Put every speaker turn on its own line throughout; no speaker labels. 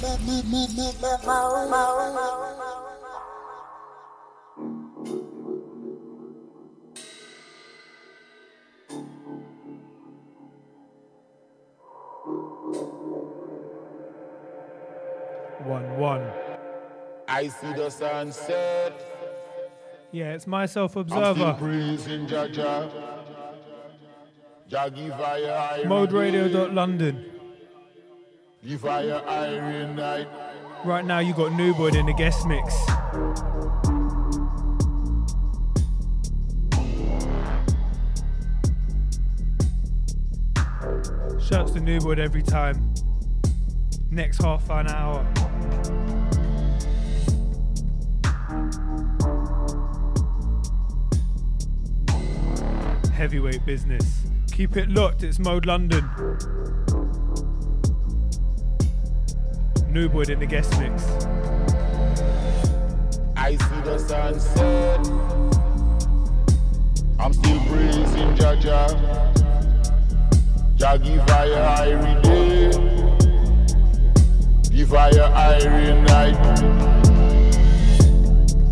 One one.
I see the sunset.
Yeah, it's myself observer.
Jaja. Jah give fire
Mode Radio.London.
Give fire iron night.
Right now you got New Boy in the guest mix. Shouts to New Boy every time. Next half an hour. Heavyweight business. Keep it locked, it's Mode London. New Boy in the guest mix.
I see the sunset. I'm still praising Jaja. Jah give fire every day. Give fire iron night.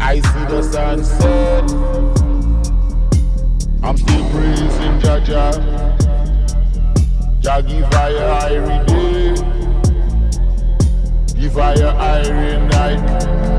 I see the sunset. I'm still praising Jaja. Jah give fire every day. Give fire iron night.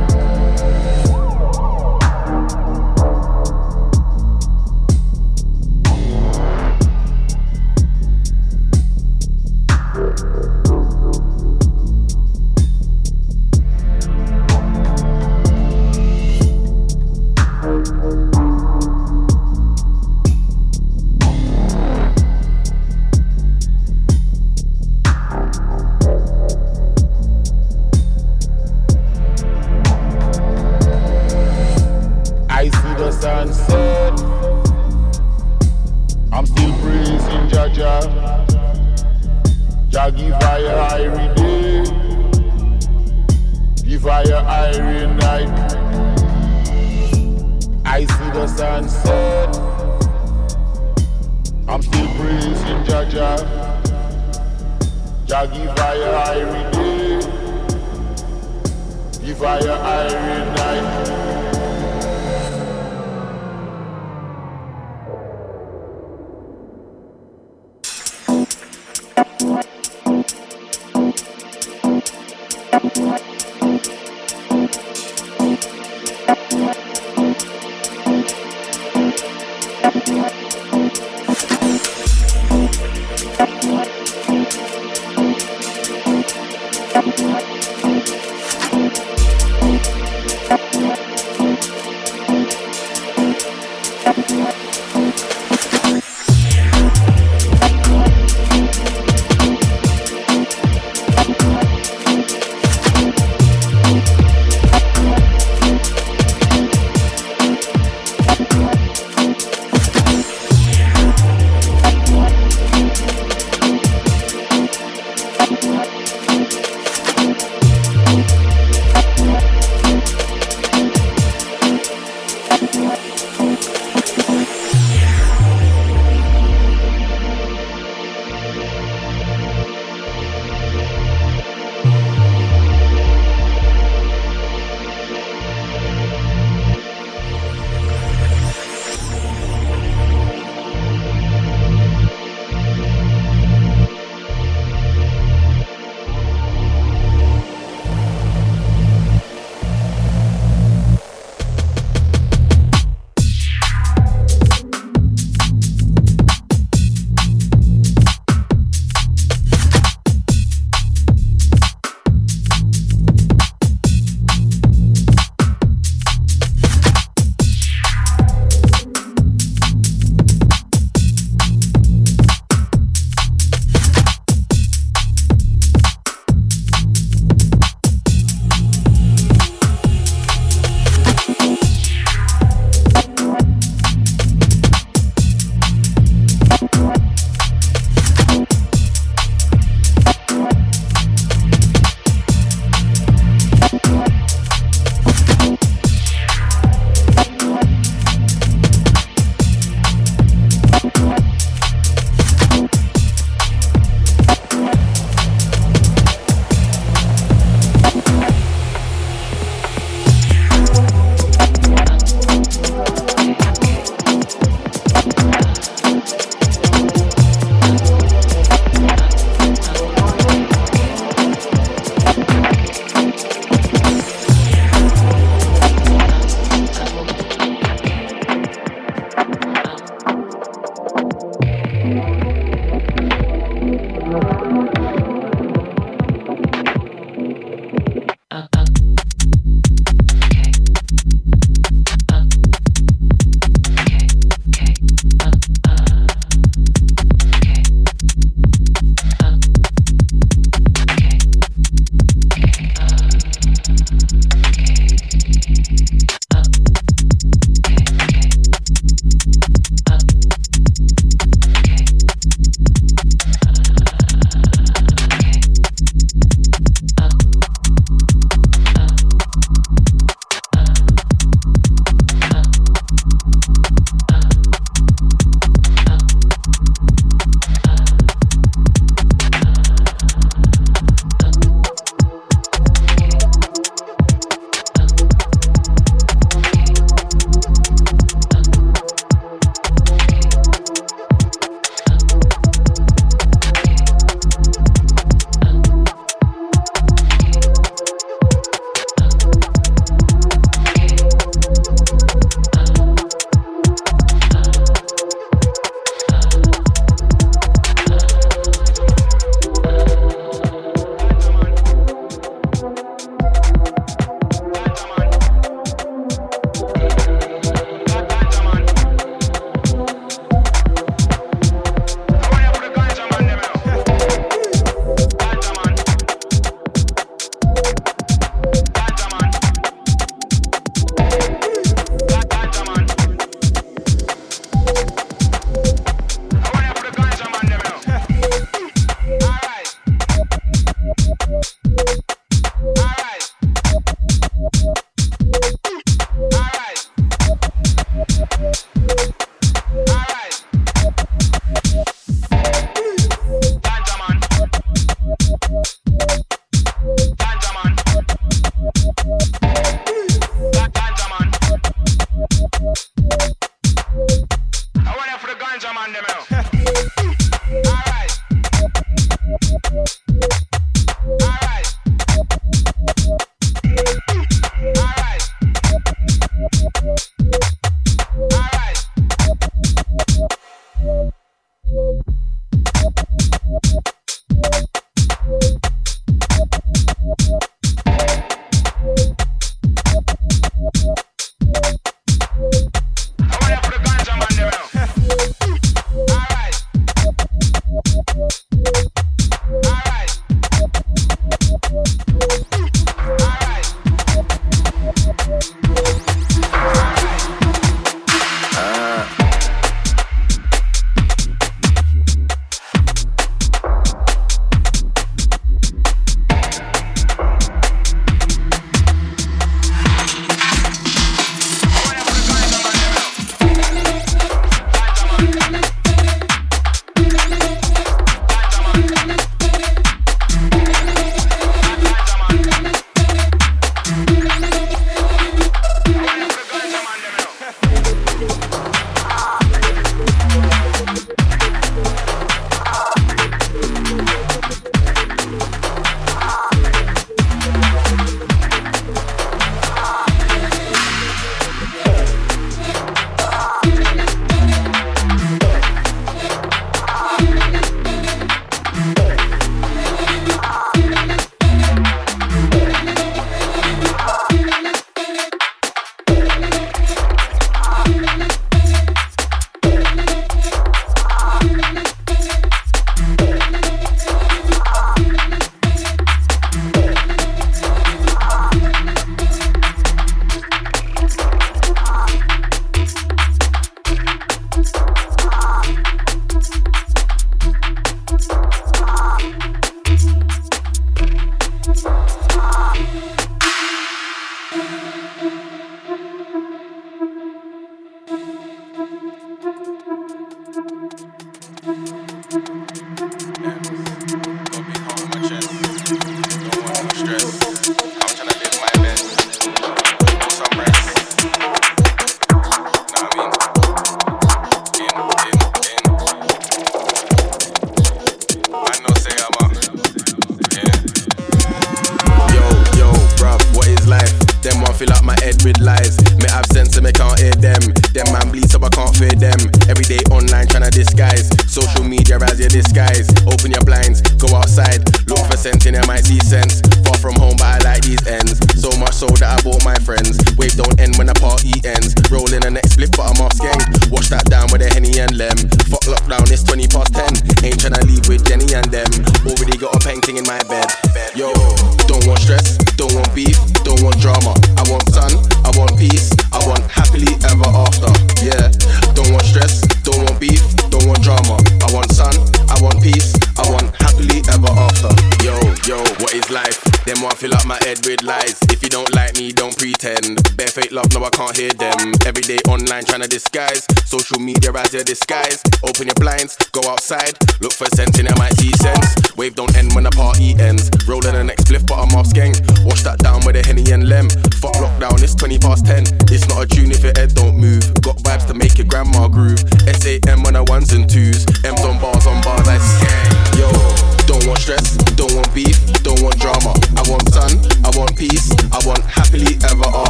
pen. It's not a tune if it ends.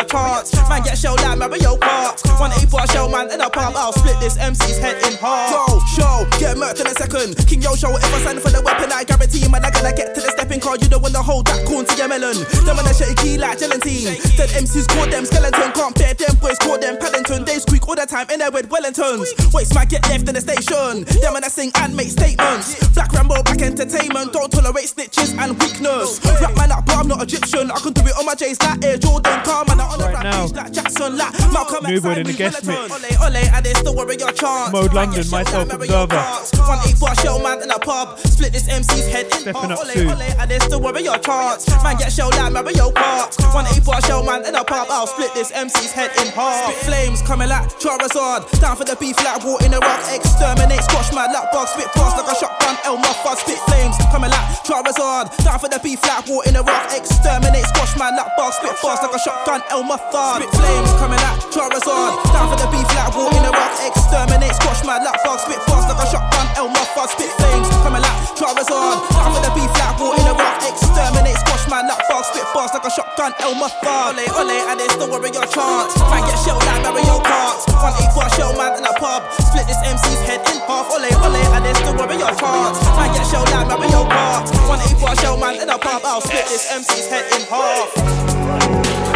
Your chance. Man, get shelled like Mario Kart. One eight bar shell man in a pub. I'll split this MC's head in half. Yo, show, get murked in a second. King Yo show, if I stand for the weapon, I guarantee you, man, I gotta get to the car. You don't want to hold that corn to your melon. Them on the shitty key like gelatine. Said MCs call them skeleton. Can't bear them boys, call them Paddington. They squeak all the time in there with Wellingtons. Waste man get left in the station. Them and I sing and make statements. Black Rambo, black entertainment. Don't tolerate snitches and weakness. Rap man up, but I'm not Egyptian. I can do it on my J's like Air Jordan. Car man, on the
Right
rap
now.
like Jackson, like Malcolm
New
X
Boy
and
in the guest mix.
Ole, ole, and they still worry your chance.
Mode London, myself,
shelled like Mario
Observer.
One eight bar shell man in a pub. Split this MC's head in
Stepping up
ole, they still worry your chance. Man, get shelled like Mario. One eight bar shell man in a pub. I'll split this MC's head in half. Flames coming like Charizard. Down for the beef like war in the rock. Exterminate, squash my lap bug. Spit fast like a shotgun. Elmer Fudd. Spit flames coming like Charizard. Down for the beef like war in the rock. Exterminate, squash my lap bug. Spit fast like a shotgun. Elmer Fudd. Spit flames coming like Charizard. Down for the beef like war in the rock. Exterminate, squash my lap bug. Spit fast like a shotgun. Elmer Fudd. Spit flames coming like Charizard. Down for the beef like war in the rock. Exterminate, squash my lap bug. Spit fast like a shotgun. Elmer Fudd. Ole, ole, and they still worry your chance. Man get shelled like Mario Kart. One eight bar shell man in a pub. Split this MC's head in half. Ole, ole, and they still worry your chance. Man get shelled like Mario Kart. One eight bar shell man in a pub. I'll split this MC's head in half.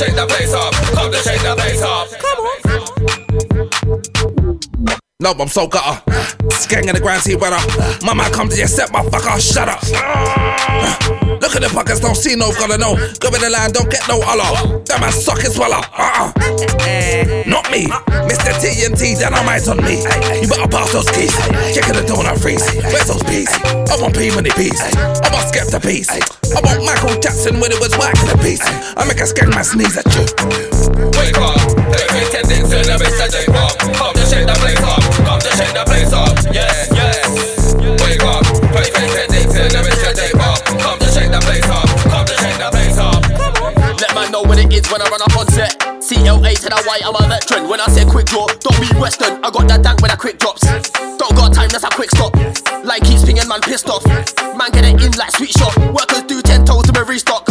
Shake the place up, come to shake the place up. Come on.
No, I'm so gutter. Skang in the ground, see weather. Mama, come to your set, motherfucker, shut up. Look at the pockets, don't see no gotta know. Go in the line, don't get no holler. That man suck his swallow. Uh-uh. Not me. Mr. TNT, dynamite on me. You better pass those keys. Checking the donut freeze. Where's those peas? I want P money peas. I want Skepta piece. I want Michael Jackson when it was whacking the piece. I make a skang my sneeze at you.
Wake up, play for attendance and the best of day pop. Come to shake the place up, come to shake the place up. Yes,
Know what it is when I run up on set. CLA to the white, I'm a veteran. When I say quick draw, don't be Western. I got that dank when a quick drops. Don't got time, that's a quick stop. Like keeps pinging, man pissed off. Man get it in like sweet shop. Workers do ten toes to me restock.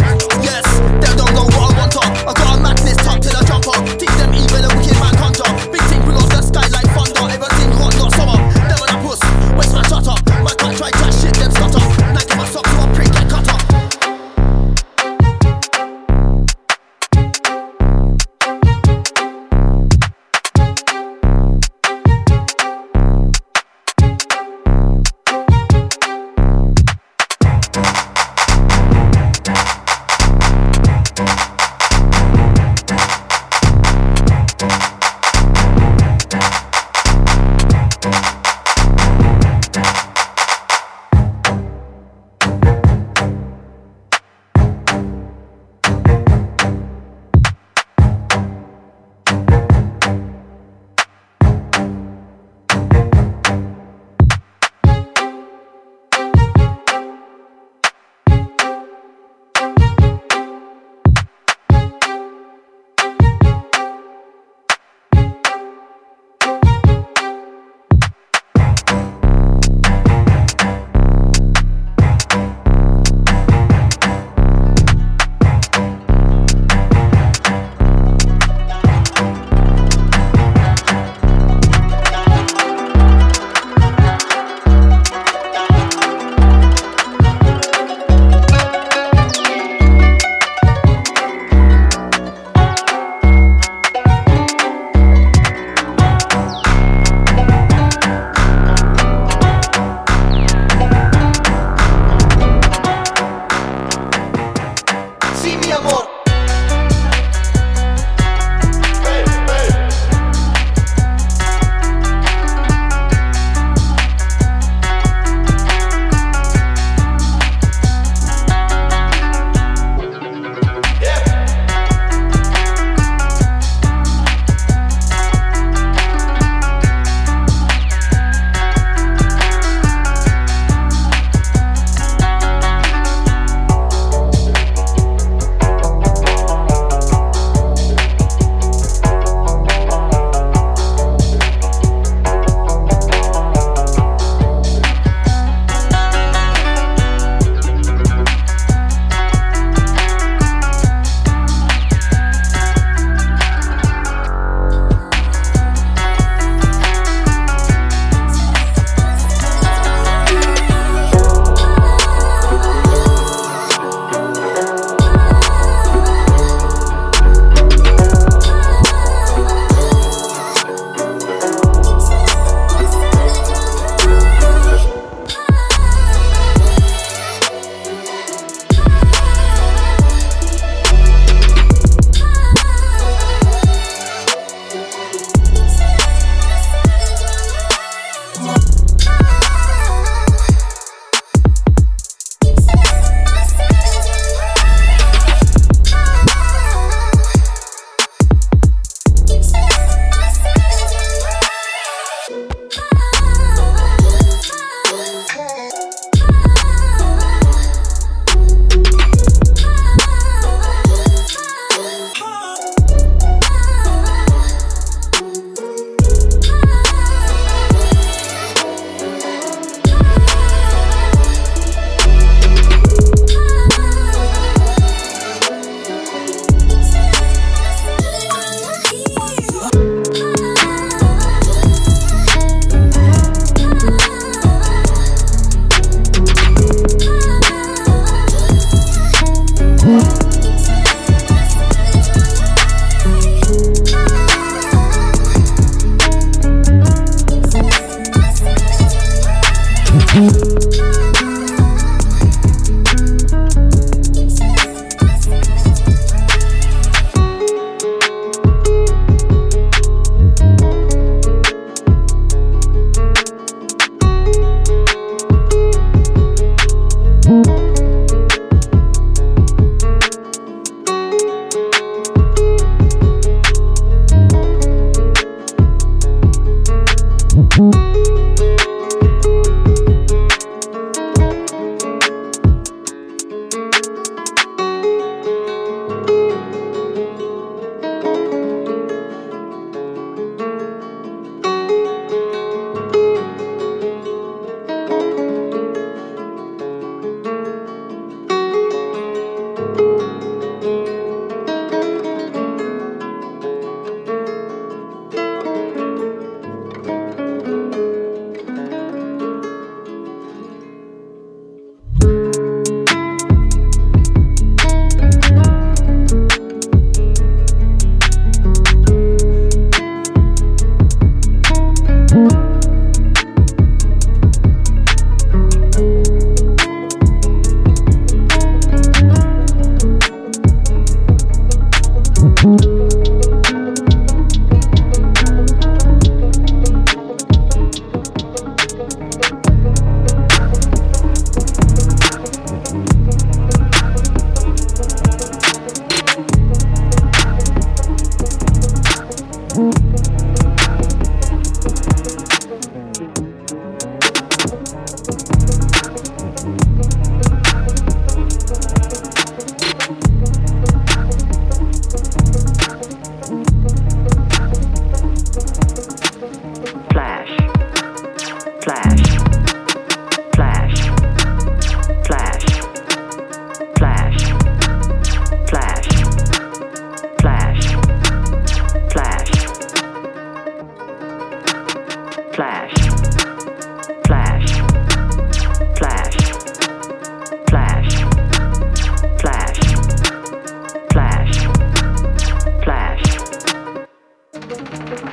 Thank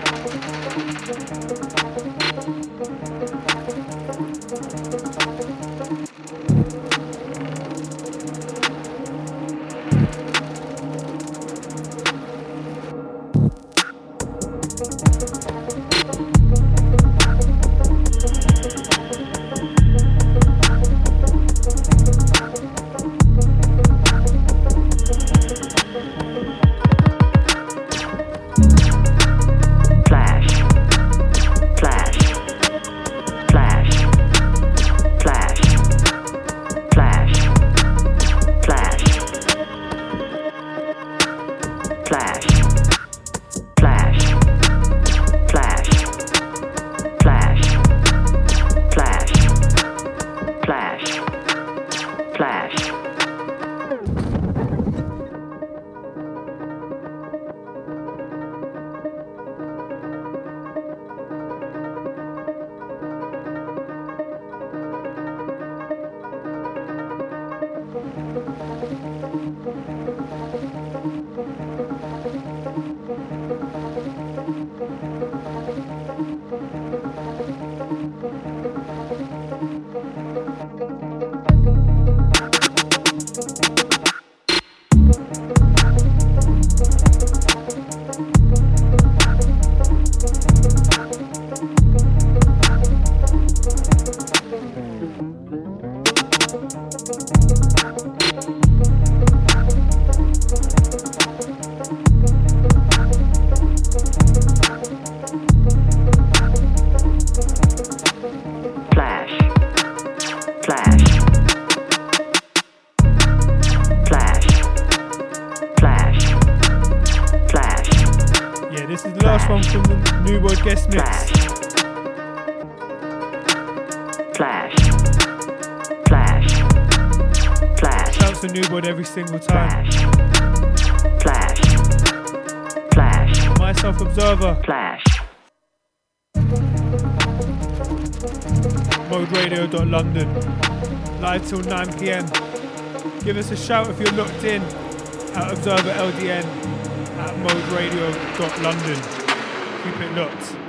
you. Till
9 pm. Give us a shout if you're locked in at Observer LDN at moderadio.london. Keep it locked.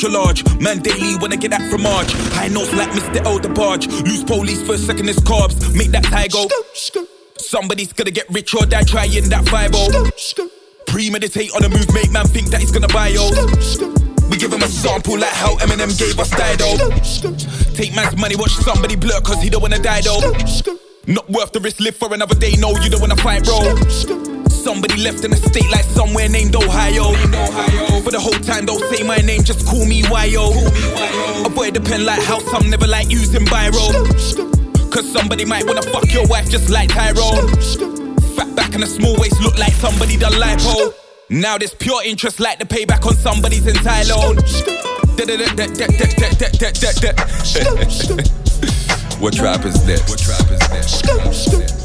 Extra large. Man, daily when I get that from March. High notes like Mr. Elder Barge. Loose police first, second is carbs. Make that tie go. Somebody's gonna get rich or die trying that 5 Premeditate on the move, make man think that he's gonna buy yo. We give him a sample like how Eminem gave us Dido. Take man's money, watch somebody blur cause he don't wanna die though. Not worth the risk, live for another day, no, you don't wanna fight, bro. Somebody left in a state like somewhere named Ohio. For the
whole time, don't say my name, just call me YO. Avoid the pen like how some never like using biro. Cause somebody might wanna fuck your wife just like Tyrone. Fat back and a small waist look like somebody done lipo. Now there's pure interest like the payback on somebody's entire loan. What trap is this? What trap is this?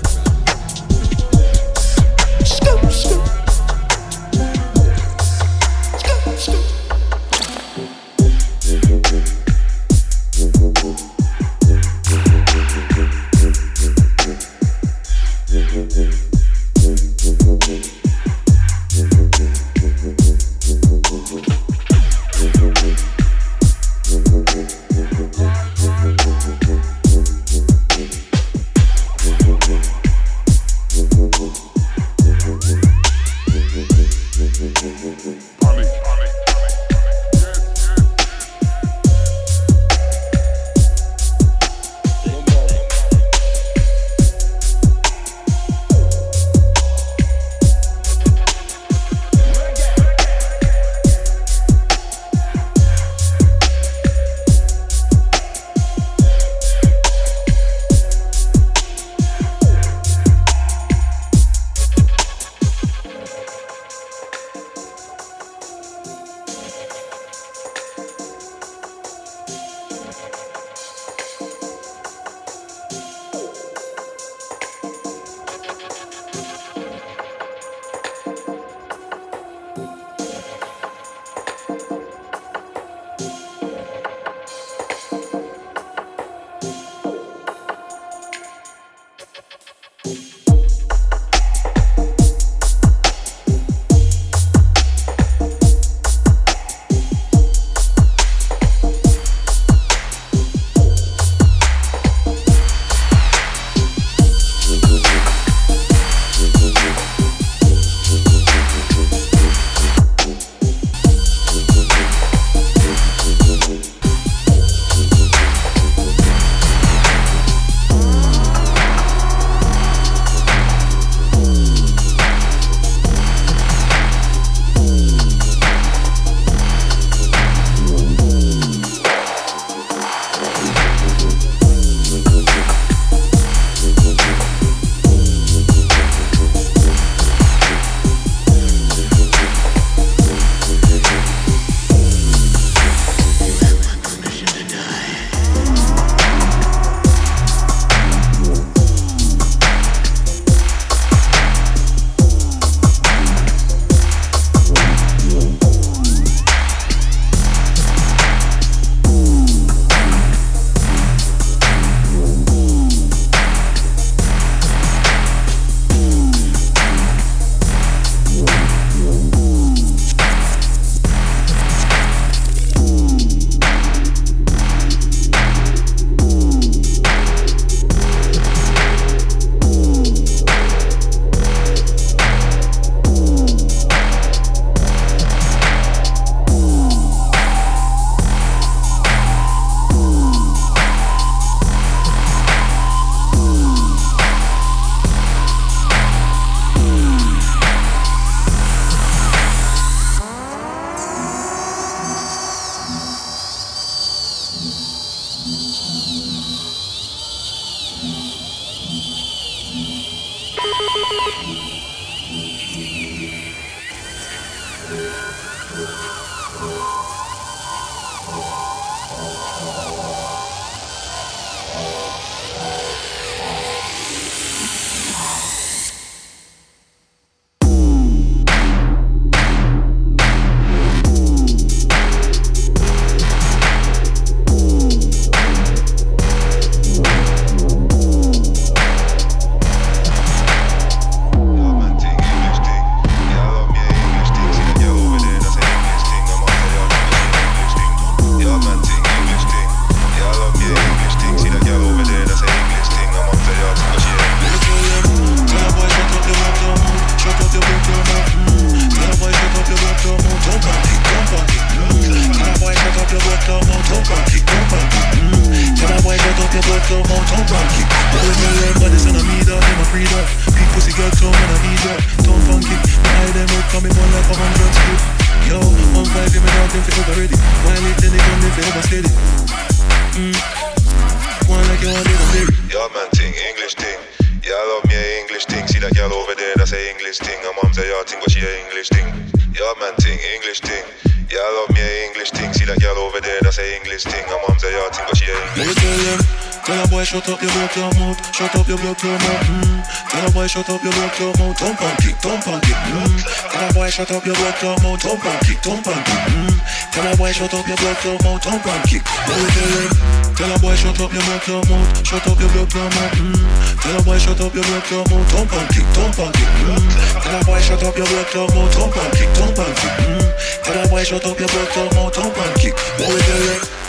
Shut up, you broke your mouth. Dump and kick, dump and kick. Mm. Tell a boy shut up, you broke your mouth. Dump and kick. Me tell them, tell a boy shut up, you broke your mouth. Shut up, you broke your mouth. Mm. Tell a boy shut up, you broke your mouth. Dump and kick, dump and kick. Mm. Tell a boy shut up, you broke your mouth. Dump and kick, dump and kick. Mm. Tell a boy shut up, your mouth. Dump and kick. Me tell them.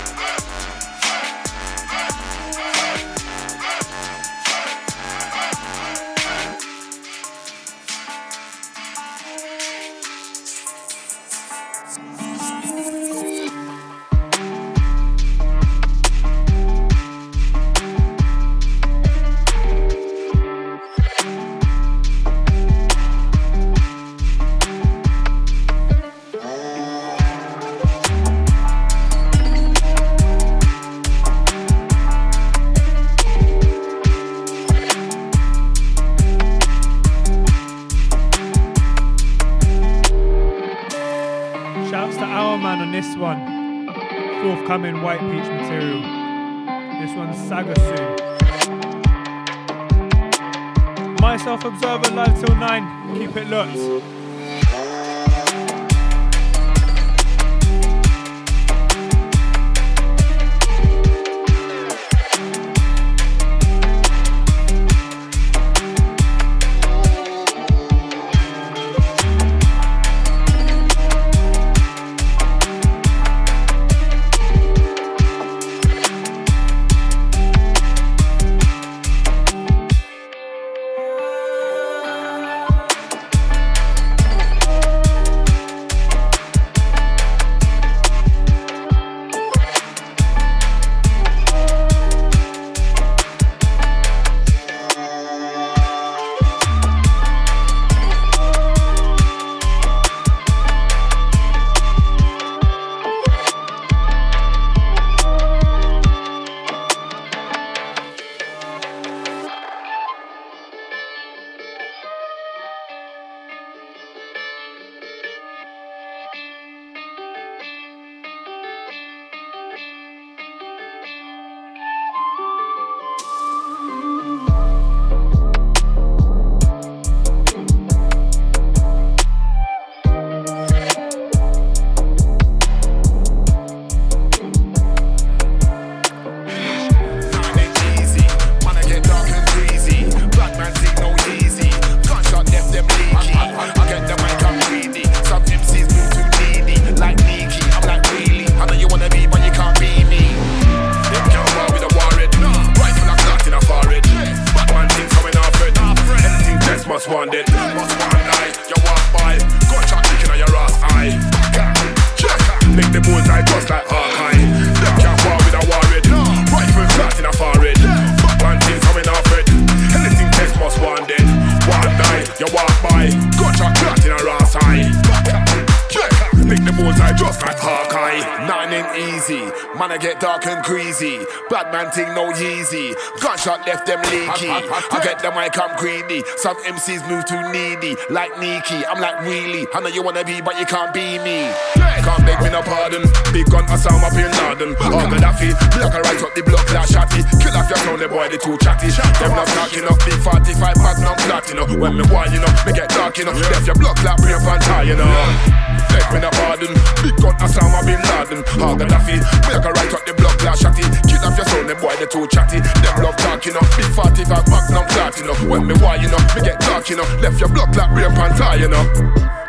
Them leaky. I get the mic, I'm greedy. Some MCs move too needy. Like Nikki, I'm like really. I know you wanna be, but you can't be me. Can't beg me no pardon. Big gun, Osama bin Laden. All Gaddafi. Block a right up the block like shotty. Kill off your sound, the boy, the too chatty. Them not talking up. Big 45 magnum know. When me wine, you know. Me get dark, you know. Left your block like brain fan tie, you know. Beg me no pardon. Big gun Osama bin Laden. All Gaddafi. Make a right up the block like shotty. Kill off your sound, the boy, they too chatty. Them love talking up. Big 45 magnum plot, you know. When me wine, you know. Me get dark, you know. Left your block like brain fan tie, you know.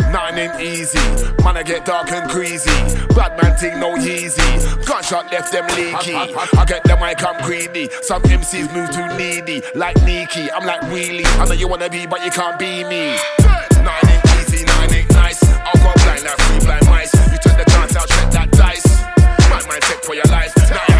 Nine ain't easy, man I get dark and crazy. Bad man thing no easy. Gunshot left them leaky. I get them mic, I'm greedy. Some MCs move too needy, like Nikki. I'm like really. I know you wanna be, but you can't be me. Blind mice. You took the chance, I'll check that dice. Man, man, check for your life. Nine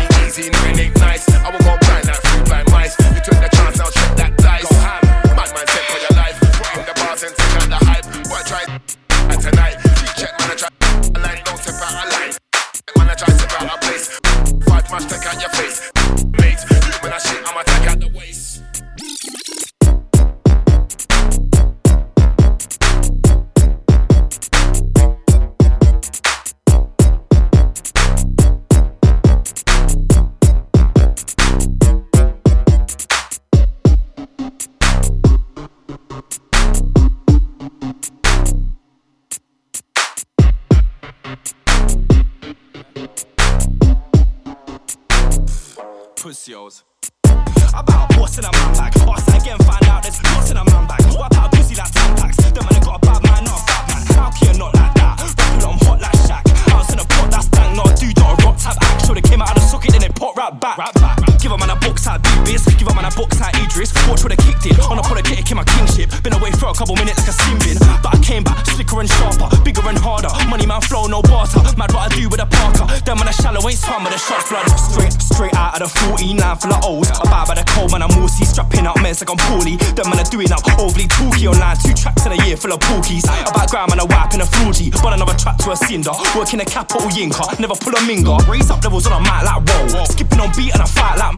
to cinder. Working a capital yinker. Never pull a minger. Raise up levels on a mic like whoa. Skipping on beat and I fight like.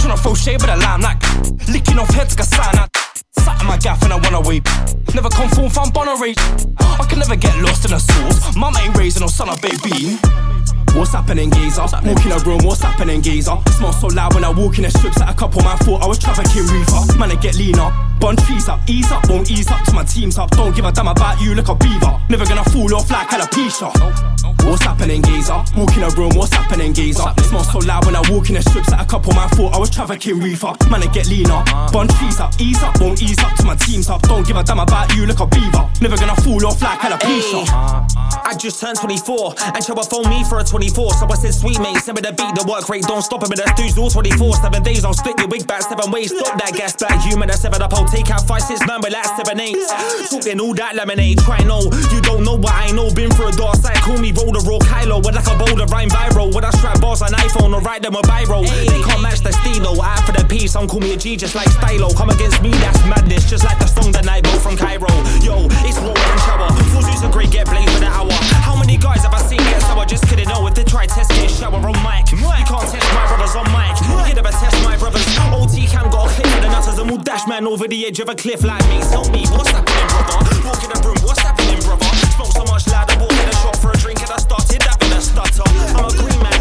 Tryna throw shade with a lamb like. Licking off heads like a sign like. In my gaff and I wanna wait. Never conform, found bonner rage. I can never get lost in a source. Mum ain't raising no son of baby. What's happening, geezer? Walk in a room, what's happening, geezer? Smell so loud when I walk in the strips that a couple man thought I was trafficking reefer. Man, I get leaner. Bun trees up, ease up, won't ease up to my team's up. Don't give a damn about you, look a beaver. Never gonna fall off like alopecia. What's happening, geezer? Walk in a room, what's happening, geezer? Smell so loud when I walk in the strips that a couple man thought I was trafficking reefer. Man, I get leaner. Bun trees up, ease up, won't ease up to my team's up. Don't give a damn about you, look a beaver. Never gonna fall off like a alopecia.
I just turned 24 and Chubba phoned me for a 24. So I said, sweet mate, send me the beat, the work rate, don't stop it. But that's dudes all 24. Seven days, I'll split your wig back seven ways. Stop that gas back, human, that's seven up. I'll take out five, six, nine, relax, seven, eight. Talking all that lemonade, try no. You don't know what I know, been through a dark side. Call me roller raw Kylo, with like a boulder, rhyme viral. With I strap bars on iPhone or write them a biro. They can't match the stilo. Out for the piece, some call me a G just like Stylo. Come against me, that's madness, just like the song that night from Cairo. Yo, it's Roller and Shower. Fools who's a great get blamed for the hour. How many guys have I seen get sour? Just kidding, no, if they try test it, shower on mic. You can't test my brothers on mic. You never test my brothers. OT cam got a clip for the nutters and we'll dash man over the edge of a cliff like me. Tell me, what's happening, brother? Walk in the room, what's happening, brother? Smoke so much loud, I walk in the shop for a drink and I started having a stutter. I'm a green man,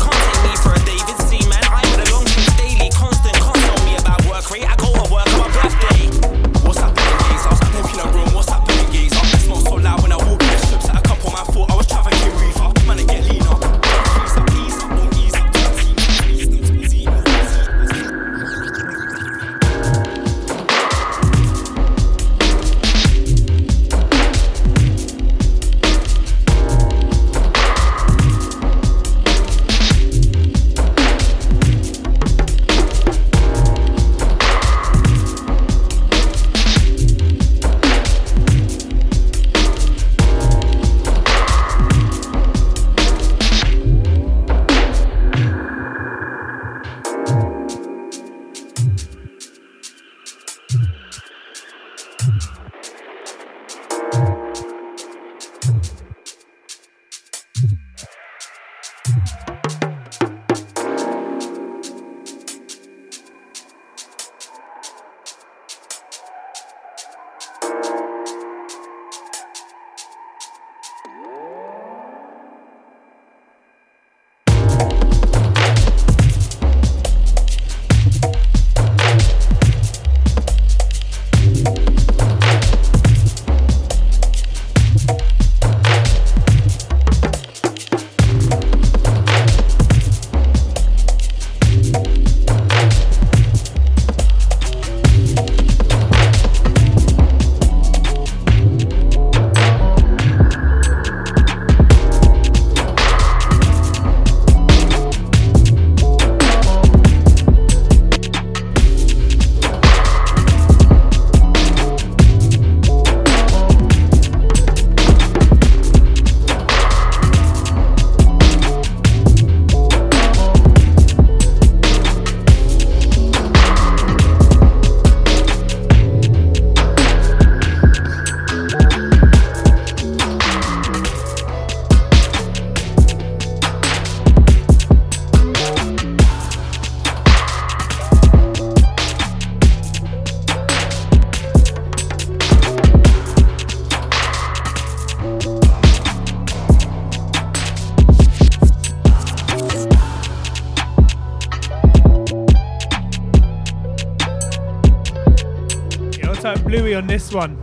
one.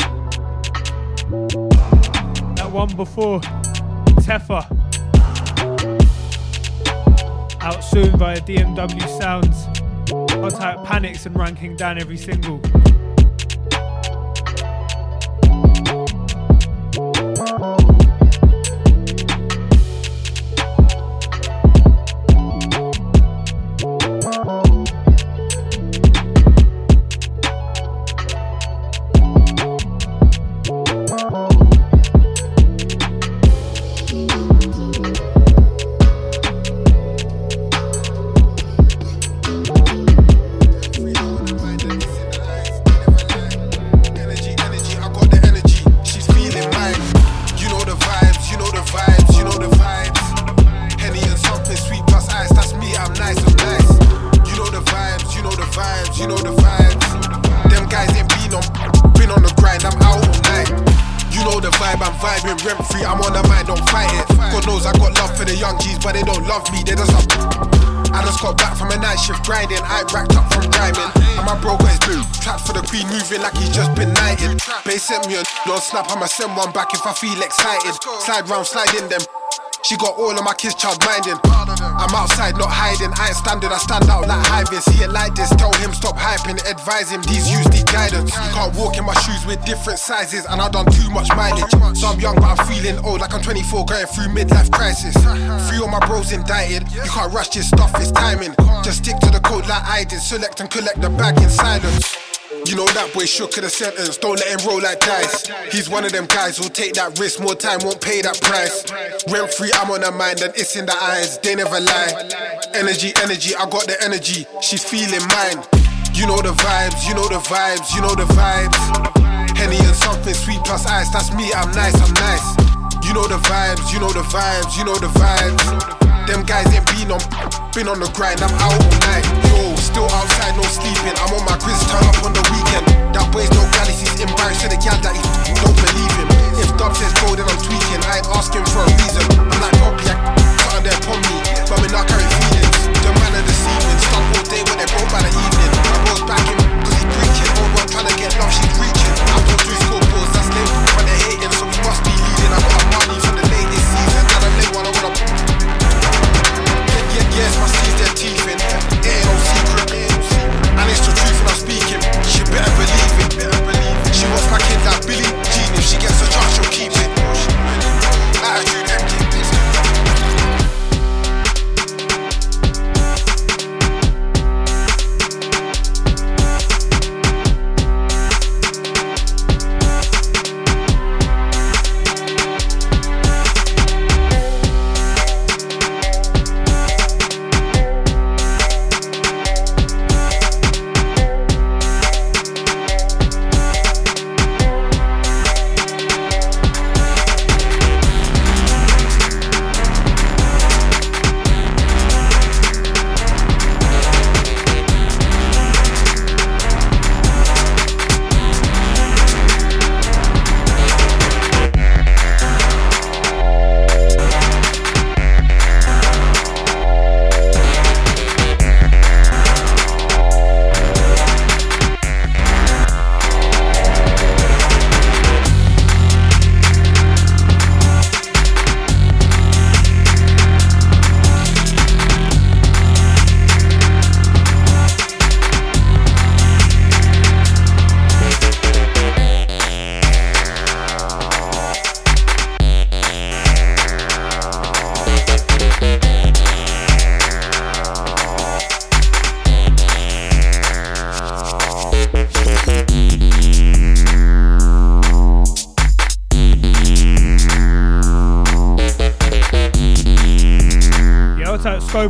That one before Tefa. Out soon via DMW Sounds. Type panics and ranking down every single.
Snap, I'ma send one back if I feel excited. Slide round, slide in them. She got all of my kids child minding. I'm outside, not hiding. I ain't standing, I stand out like hiving. See it like this, tell him stop hyping. Advise him, these use need guidance. Can't walk in my shoes with different sizes, and I done too much mileage. So I'm young, but I'm feeling old, like I'm 24, going through midlife crisis. Three of my bros indicted. You can't rush this stuff, it's timing. Just stick to the code like I did. Select and collect the bag in silence. You know that boy shook at the sentence, don't let him roll like dice. He's one of them guys who'll take that risk, more time won't pay that price. Rent free, I'm on her mind and it's in the eyes, they never lie. Energy, energy, I got the energy, she's feeling mine. You know the vibes, you know the vibes, you know the vibes. Henny and something sweet plus ice, that's me, I'm nice, I'm nice. You know the vibes, you know the vibes, you know the vibes. Them guys ain't been on, been on the grind, I'm out all night. Yo, still outside, no sleeping. I'm on my grizz, turn up on the weekend. That boy's no galaxies, embarrassed to the gal that he don't believe him. If Dub says go, then I'm tweaking. I ain't asking for a reason. I'm like Poppy, I something there upon me, but me not carry feelings. The man of the deceiving, stuck all day when they broke by the evening. My bro's backing, cause he's preaching. Old one trying to get love, she's reaching. I put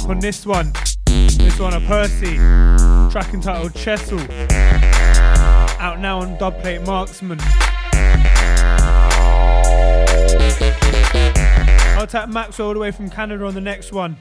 On this one. This one, a Percy. Track entitled Chessel. Out now on Dubplate Marksman. I'll tap Max all the way from Canada on the next one.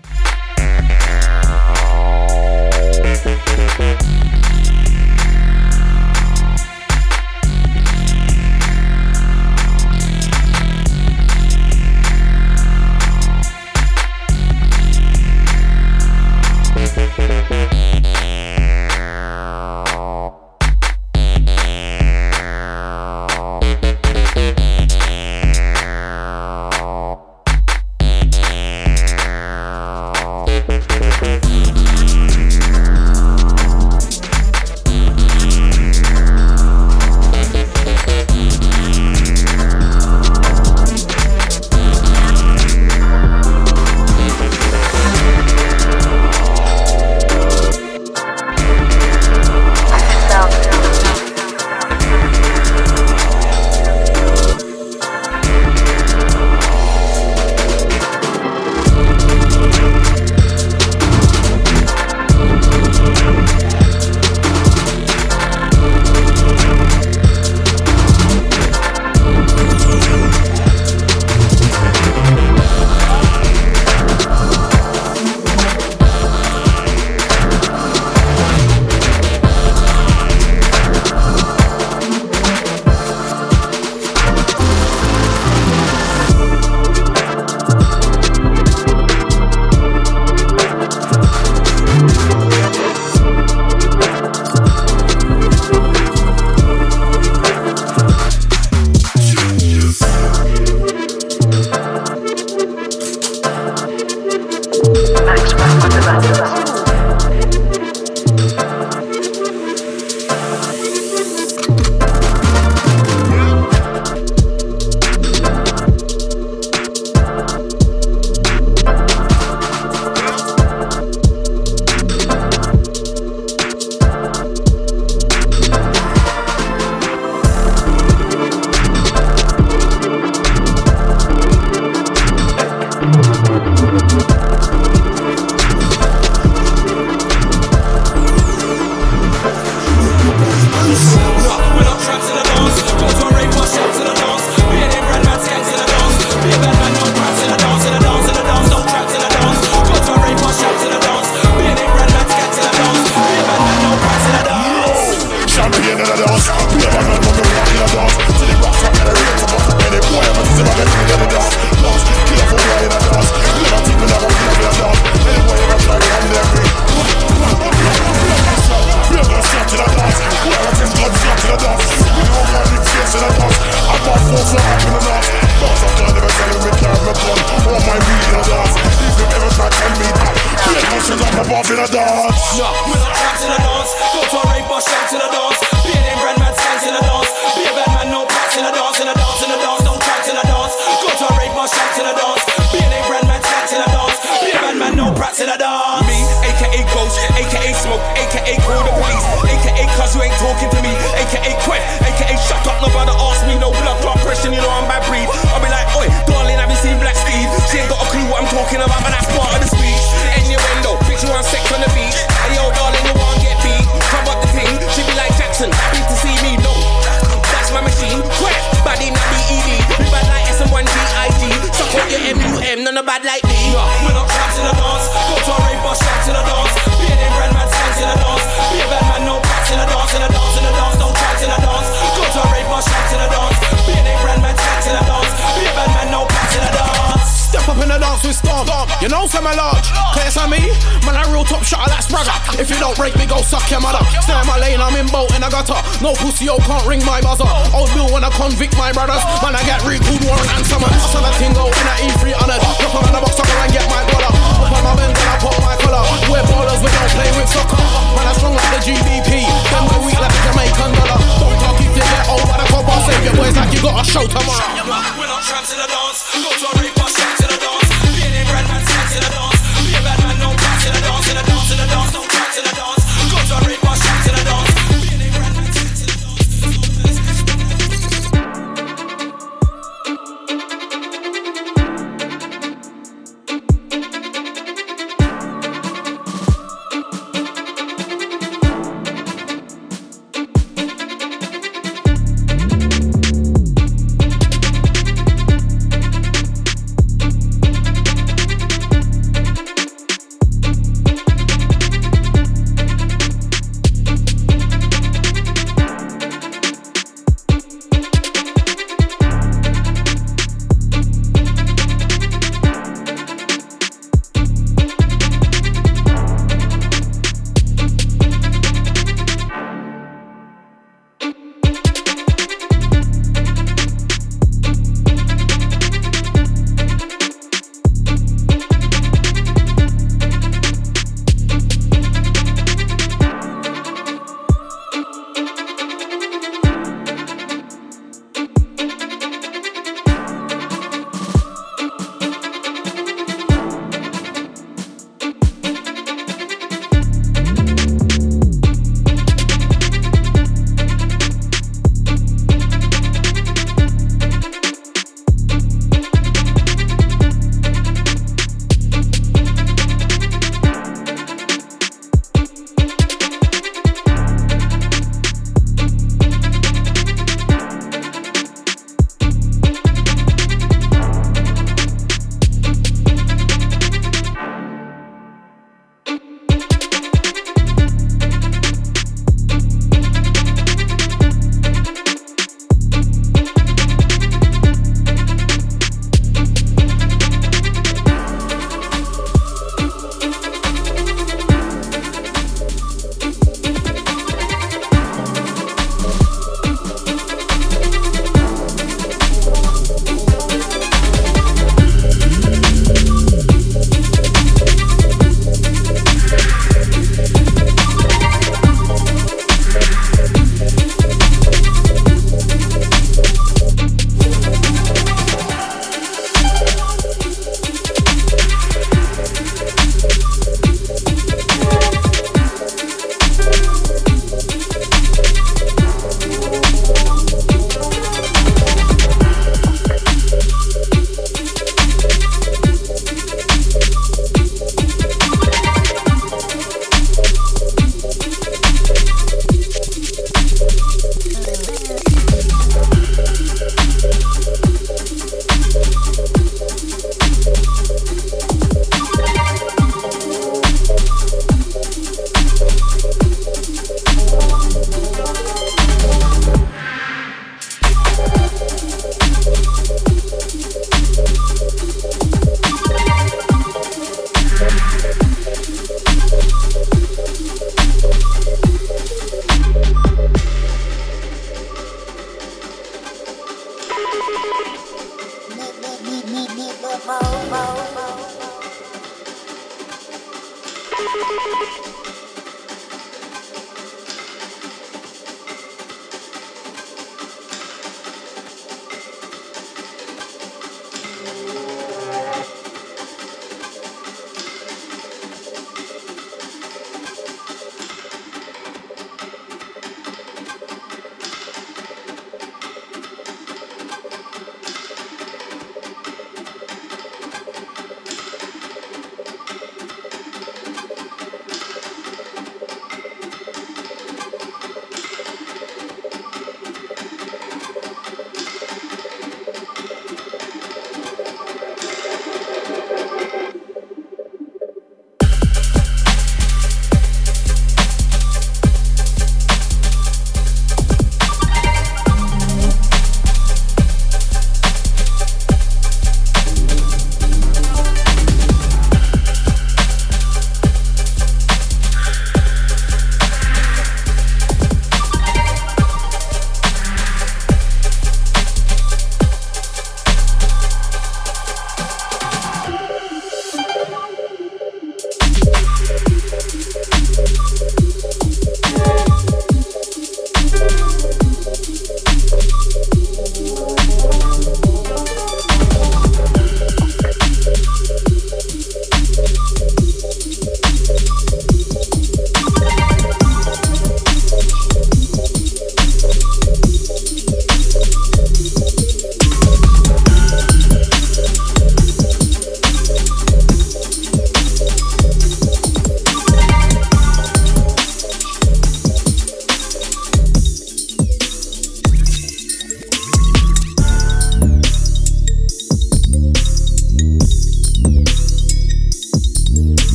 I'm
large. Clear to me? Man, I real top shot, that's brother. If you don't break me, go suck your mother. Stay in my lane, I'm in boat and I got her. No pussy, yo, can't ring my buzzer. Old Bill wanna convict my brothers. Man, I get recalled, warrant and summons. I that thing tingle in at E3 honored. Look on the box, sucker, and get my brother. Up on my bend and I put my collar. We're ballers, we don't play with soccer. Man, I'm strong like the GDP. Then we're weak like the Jamaican dollar. Don't talk if you get old I can't Save your boys like you got a show tomorrow.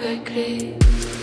They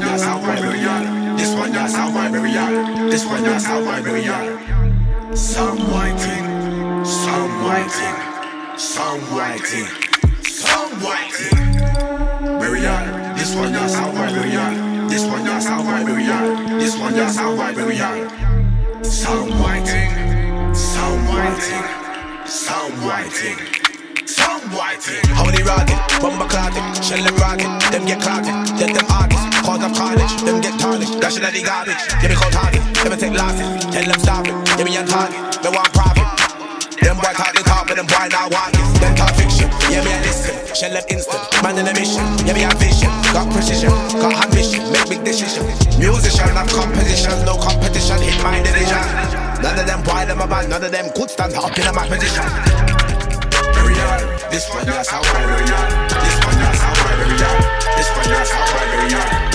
one just how my burial. This one just how my burial. This one just how my burial. Some white thing. Some white thing. Some white thing. Some thing. Burial. This one just how my burial. This one just how my burial. This one just how my burial. Some white thing. Some white thing. Some white thing. Some white thing. How many rockin', bomba clotting, shell them rockin', them get clotted, dead them artists, cause of carnage, them get tarnished, the garbage, yeah me cold target, them take losses, tell them stop it, yeah me on target, me want profit. Them boy talk the talk, but them boy not walk it. Them talk fiction, yeah me a listen, shell them instant, man in a mission, yeah me a vision, got precision, got ambition, make big decision. Musician, not composition, no competition, hit my division. None of them boy them a band, none of them could stand up in my position. This one just how I burial. This one just how I burial. This one just how I burial.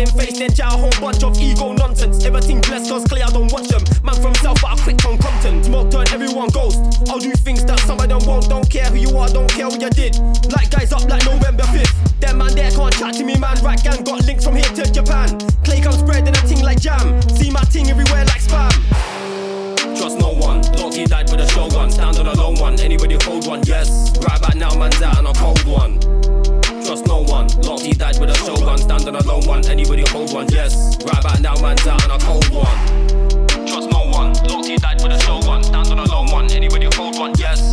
smiling face, their chow whole bunch of ego nonsense. Everything blessed, cause clear, I don't watch them. Man from South, but I quick from Compton. Smoke turn everyone ghost. I'll do things that some of them won't, don't care who you are, don't care what you did. Light guys up like November 5th. Them man there can't chat to me, man. Right gang got links from here to Japan. Clay comes and a ting like jam. See my ting everywhere like spam. Trust no one, Loki died with a show one. Stand on a lone one, anybody hold one, yes. Right back now, man's out on a cold one. Lottie died with a showgun. Stand on a lone one. Anybody hold one? Yes. Right back now, man's out and a cold one. Trust no one. Lottie died with a showgun. Stand on a lone one. Anybody hold one? Yes.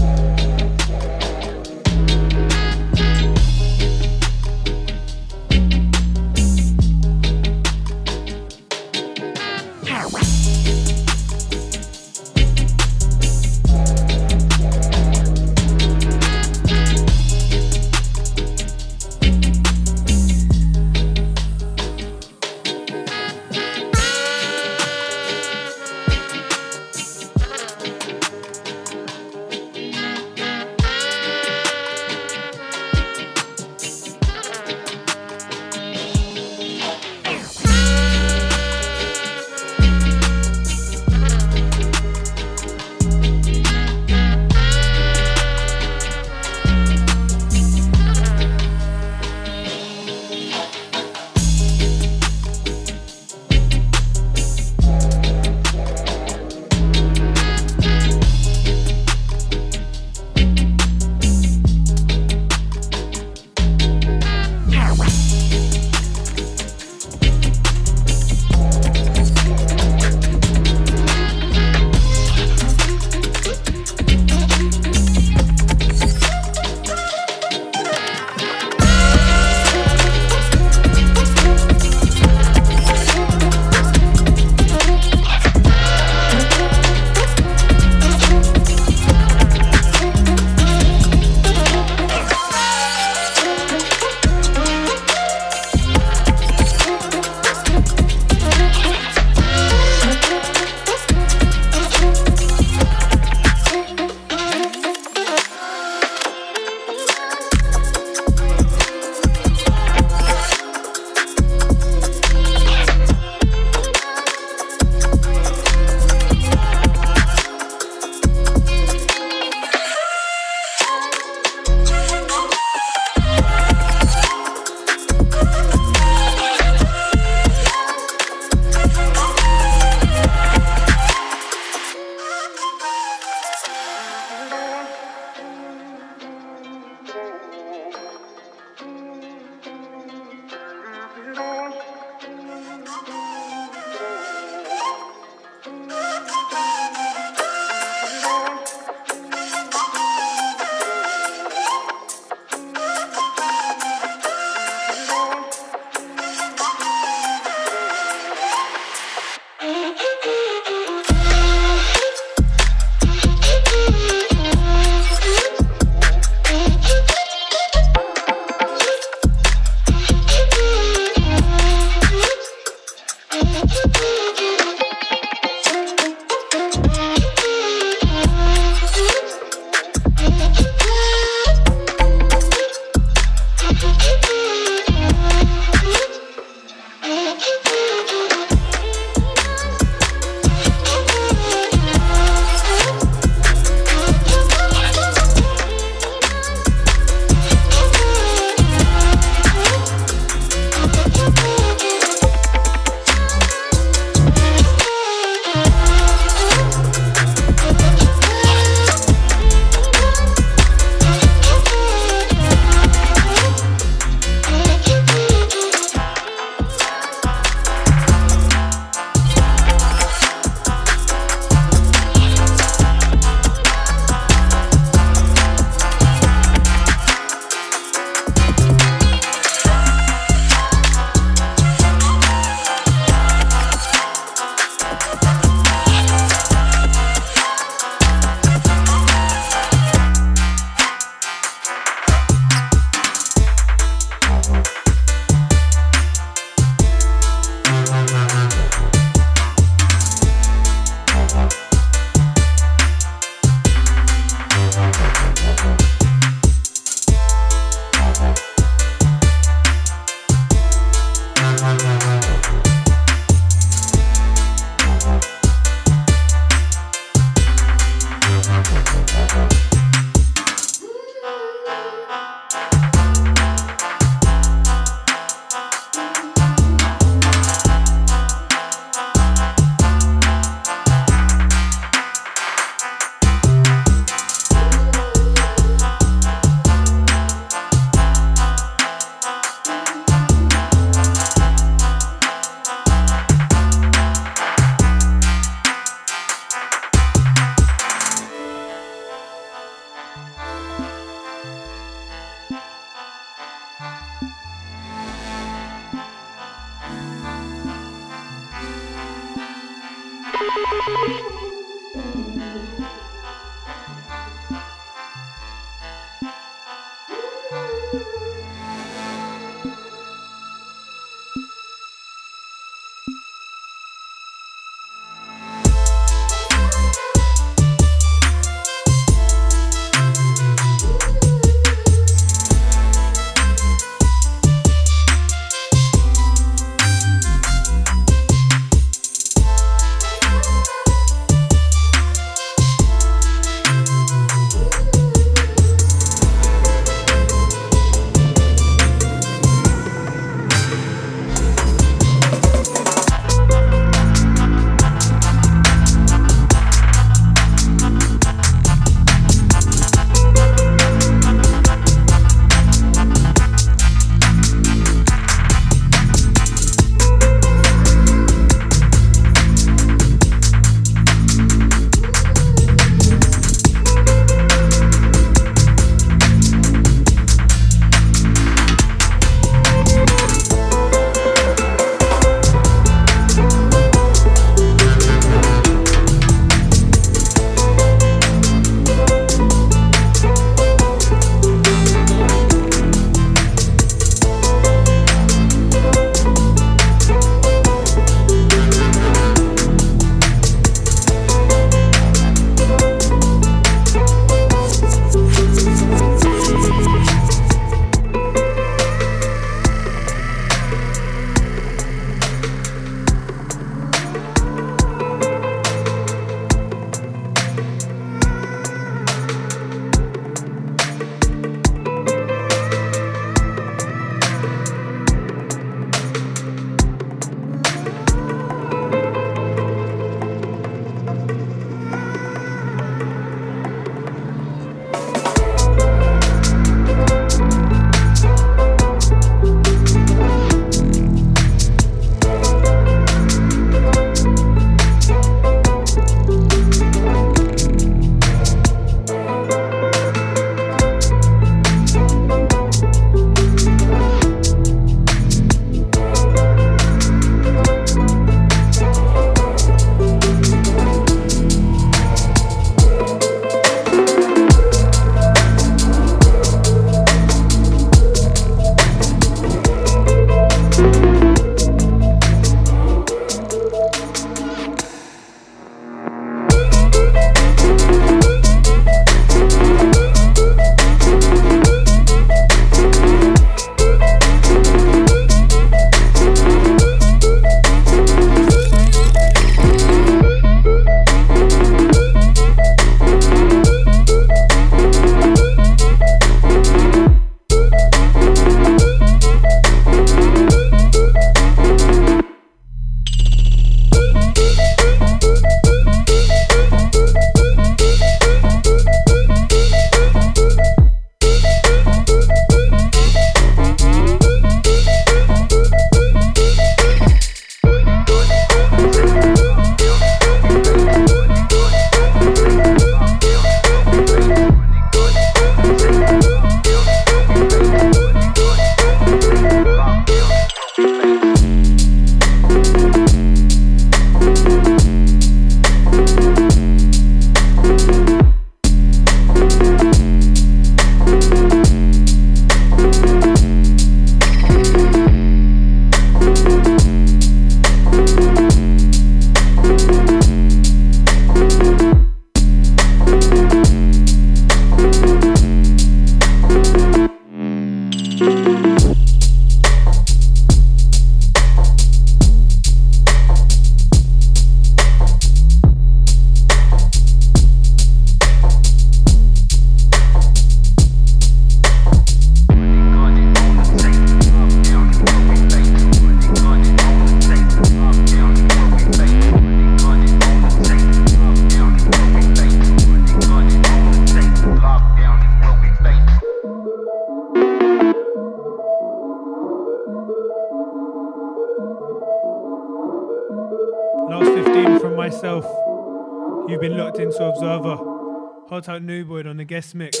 Guest mix.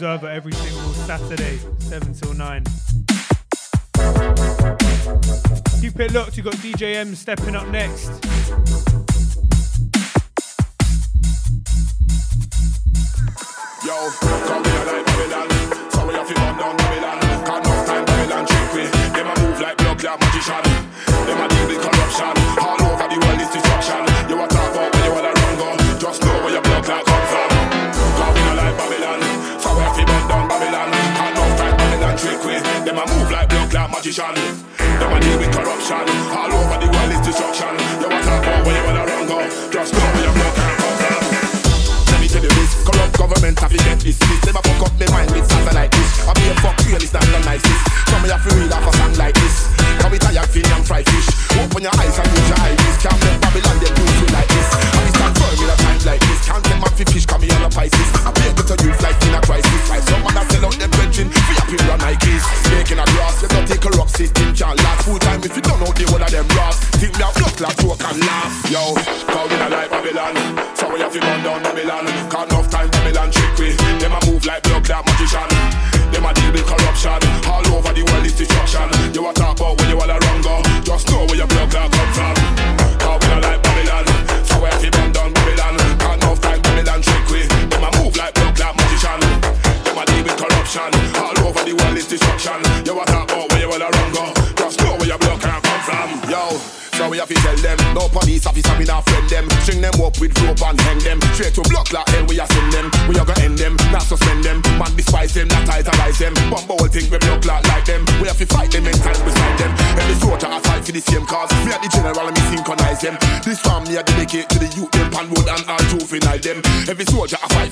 Observer every single Saturday, 7 till 9. Keep it locked, you've got DJM stepping up next.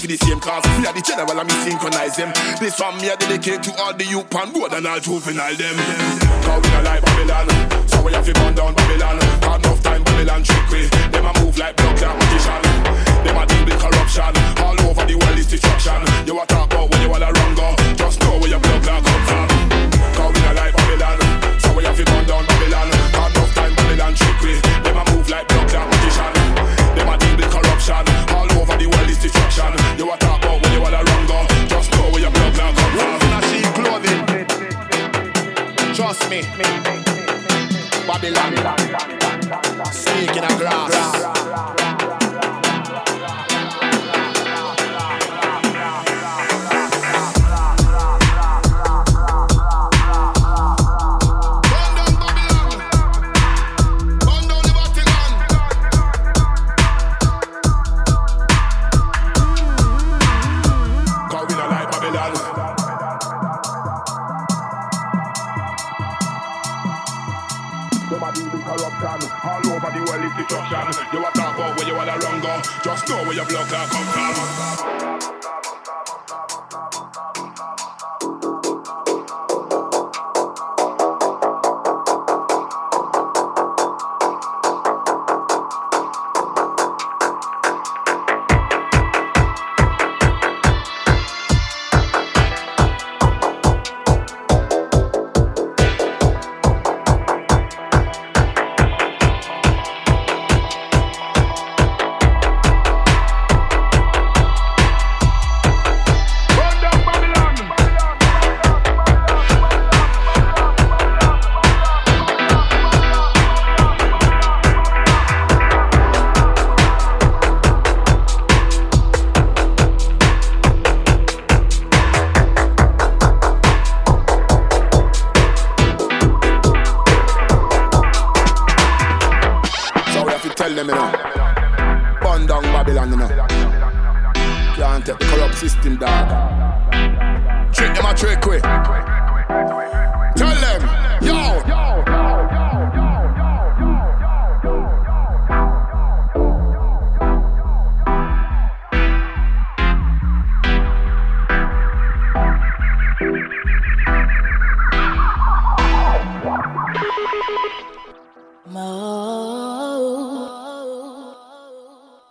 the same cause. We are the general and me synchronize them. This one me I dedicate to all the youth and board and all juvenile them. Cause we not like Babylon, so we have to burn down Babylon. Hard enough time Babylon trick we. Them a move like block that magician. Them a deal with corruption. All over the world is destruction. You a talk about when you wanna run go. Just know where your blood clot come from. Cause we not like Babylon, so we have to burn down Babylon. Hard enough time Babylon trick we. Them a move like block that magician. Them a deal with corruption. All the world is destruction. You are talk about when you are a wrong Just go where your blood now come from. in a sheep clothing. Trust me. Babylon. Snake in a grass.